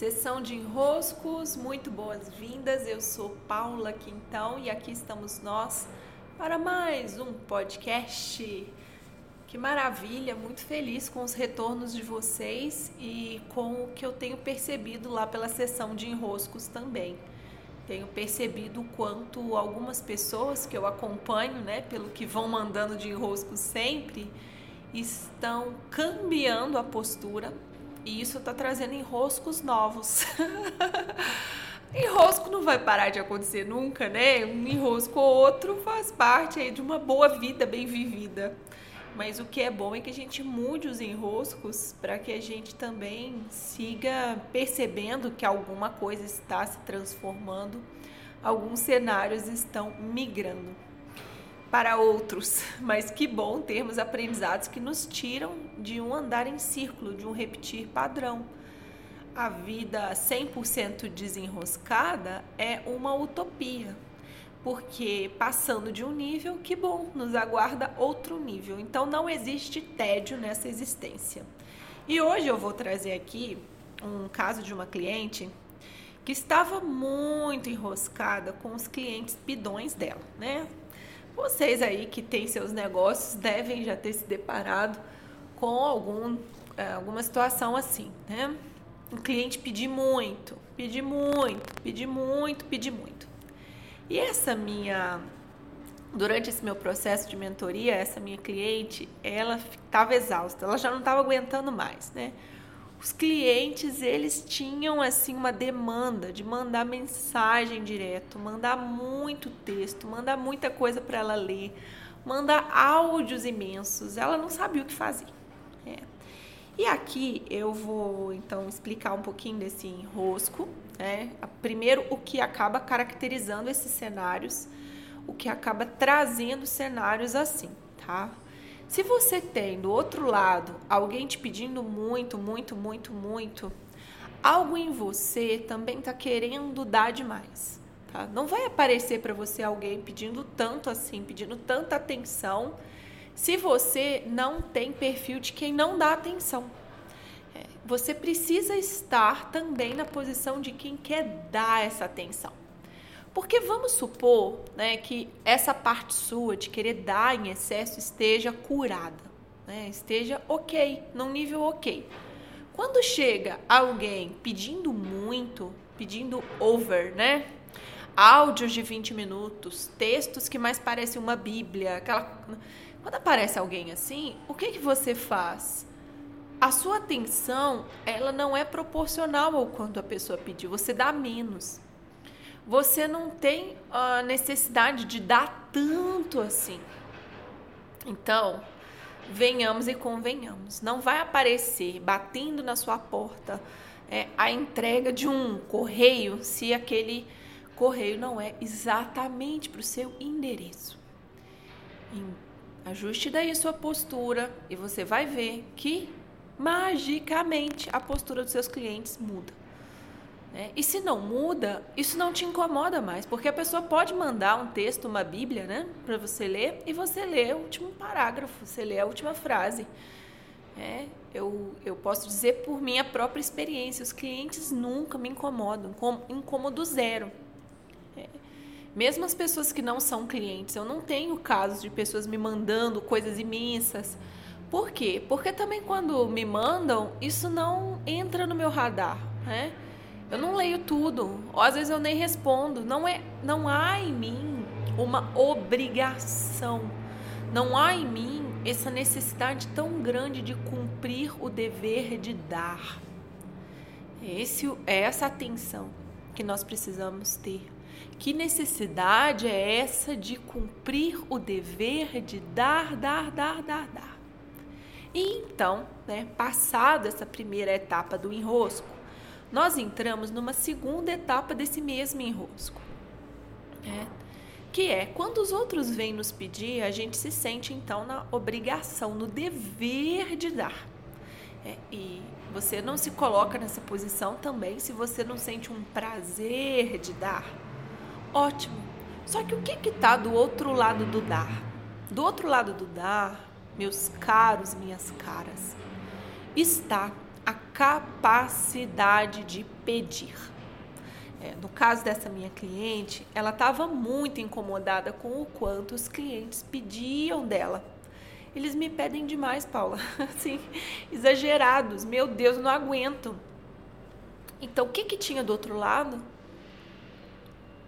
Sessão de enroscos, muito boas-vindas. Eu sou Paula Quintão e aqui estamos nós para mais um podcast. Que maravilha, muito feliz com os retornos de vocês e com o que eu tenho percebido lá pela sessão de enroscos também. Tenho percebido o quanto algumas pessoas que eu acompanho, né, pelo que vão mandando de enroscos sempre, estão cambiando a postura e isso está trazendo enroscos novos. enrosco não vai parar de acontecer nunca, né? Um enrosco ou outro faz parte aí de uma boa vida bem vivida. Mas o que é bom é que a gente mude os enroscos para que a gente também siga percebendo que alguma coisa está se transformando, alguns cenários estão migrando para outros. Mas que bom termos aprendizados que nos tiram de um andar em círculo, de um repetir padrão. A vida 100% desenroscada é uma utopia, porque passando de um nível, que bom, nos aguarda outro nível. Então não existe tédio nessa existência. E hoje eu vou trazer aqui um caso de uma cliente que estava muito enroscada com os clientes bidões dela, né? Vocês aí que têm seus negócios devem já ter se deparado com algum, é, alguma situação assim, né? O cliente pedir muito, pedir muito, pedir muito, pedir muito. E essa minha, durante esse meu processo de mentoria, essa minha cliente, ela estava exausta, ela já não estava aguentando mais, né? Os clientes eles tinham assim uma demanda de mandar mensagem direto, mandar muito texto, mandar muita coisa para ela ler, mandar áudios imensos. Ela não sabia o que fazer. É. E aqui eu vou então explicar um pouquinho desse enrosco. Né? Primeiro, o que acaba caracterizando esses cenários, o que acaba trazendo cenários assim, tá? Se você tem do outro lado alguém te pedindo muito, muito, muito, muito, algo em você também está querendo dar demais. Tá? Não vai aparecer para você alguém pedindo tanto assim, pedindo tanta atenção, se você não tem perfil de quem não dá atenção. É, você precisa estar também na posição de quem quer dar essa atenção. Porque vamos supor né, que essa parte sua de querer dar em excesso esteja curada, né, esteja ok, num nível ok. Quando chega alguém pedindo muito, pedindo over, né? Áudios de 20 minutos, textos que mais parecem uma bíblia, aquela... Quando aparece alguém assim, o que, que você faz? A sua atenção, ela não é proporcional ao quanto a pessoa pediu, você dá menos você não tem a necessidade de dar tanto assim. Então, venhamos e convenhamos. Não vai aparecer batendo na sua porta é, a entrega de um correio se aquele correio não é exatamente para o seu endereço. Ajuste daí sua postura e você vai ver que magicamente a postura dos seus clientes muda. Né? E se não muda, isso não te incomoda mais, porque a pessoa pode mandar um texto, uma Bíblia, né, para você ler, e você lê o último parágrafo, você lê a última frase. É, eu, eu posso dizer por minha própria experiência, os clientes nunca me incomodam, incômodo zero. É, mesmo as pessoas que não são clientes, eu não tenho casos de pessoas me mandando coisas imensas. Por quê? Porque também quando me mandam, isso não entra no meu radar, né? Eu não leio tudo, ou às vezes eu nem respondo. Não é, não há em mim uma obrigação. Não há em mim essa necessidade tão grande de cumprir o dever de dar. Esse, é essa atenção que nós precisamos ter. Que necessidade é essa de cumprir o dever de dar, dar, dar, dar, dar? E então, né, passada essa primeira etapa do enrosco, nós entramos numa segunda etapa desse mesmo enrosco. É, que é quando os outros vêm nos pedir, a gente se sente então na obrigação, no dever de dar. É, e você não se coloca nessa posição também se você não sente um prazer de dar. Ótimo. Só que o que está do outro lado do dar? Do outro lado do dar, meus caros, minhas caras, está capacidade de pedir. É, no caso dessa minha cliente, ela estava muito incomodada com o quanto os clientes pediam dela. Eles me pedem demais, Paula. Assim, exagerados. Meu Deus, não aguento. Então, o que, que tinha do outro lado?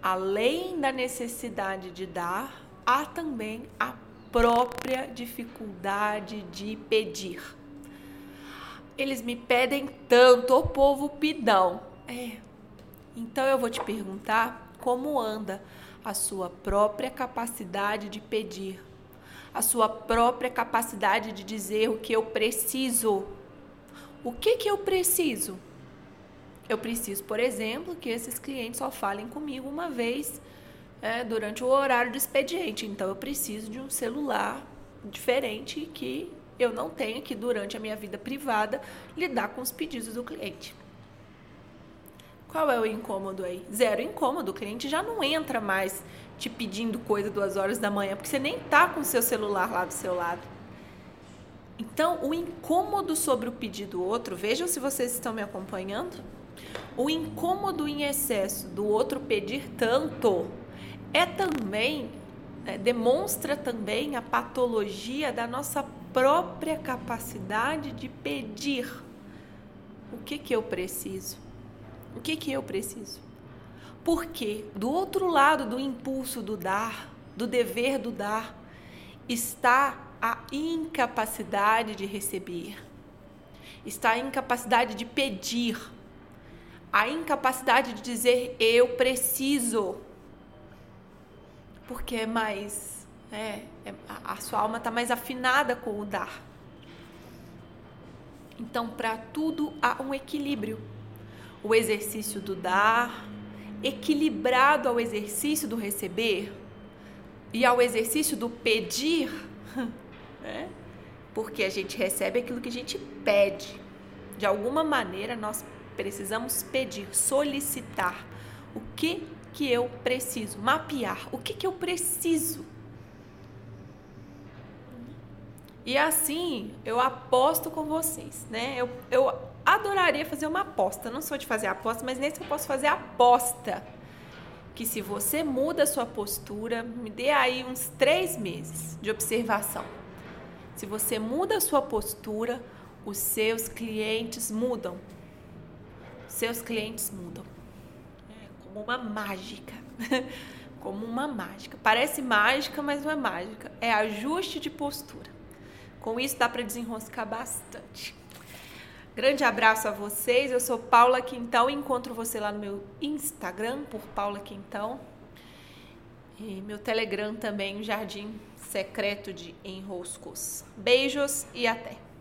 Além da necessidade de dar, há também a própria dificuldade de pedir. Eles me pedem tanto, o povo pidão. É. Então eu vou te perguntar como anda a sua própria capacidade de pedir, a sua própria capacidade de dizer o que eu preciso. O que que eu preciso? Eu preciso, por exemplo, que esses clientes só falem comigo uma vez é, durante o horário do expediente. Então, eu preciso de um celular diferente que eu não tenha que, durante a minha vida privada, lidar com os pedidos do cliente. Qual é o incômodo aí? Zero incômodo. O cliente já não entra mais te pedindo coisa duas horas da manhã, porque você nem tá com o seu celular lá do seu lado. Então, o incômodo sobre o pedido do outro, vejam se vocês estão me acompanhando. O incômodo em excesso do outro pedir tanto é também, é, demonstra também a patologia da nossa própria capacidade de pedir. O que que eu preciso? O que que eu preciso? Porque do outro lado do impulso do dar, do dever do dar, está a incapacidade de receber, está a incapacidade de pedir, a incapacidade de dizer eu preciso, porque é mais, é, é a sua alma está mais afinada com o dar. Então, para tudo há um equilíbrio. O exercício do dar, equilibrado ao exercício do receber e ao exercício do pedir, né? porque a gente recebe aquilo que a gente pede. De alguma maneira, nós precisamos pedir, solicitar o que que eu preciso, mapear o que que eu preciso. E assim, eu aposto com vocês, né? Eu, eu adoraria fazer uma aposta. Não sou de fazer aposta, mas nesse eu posso fazer aposta. Que se você muda a sua postura, me dê aí uns três meses de observação. Se você muda a sua postura, os seus clientes mudam. Seus clientes mudam. Como uma mágica. como uma mágica. Parece mágica, mas não é mágica. É ajuste de postura. Com isso dá para desenroscar bastante. Grande abraço a vocês. Eu sou Paula Quintão. Encontro você lá no meu Instagram por Paula Quintão. E meu Telegram também, Jardim Secreto de Enroscos. Beijos e até!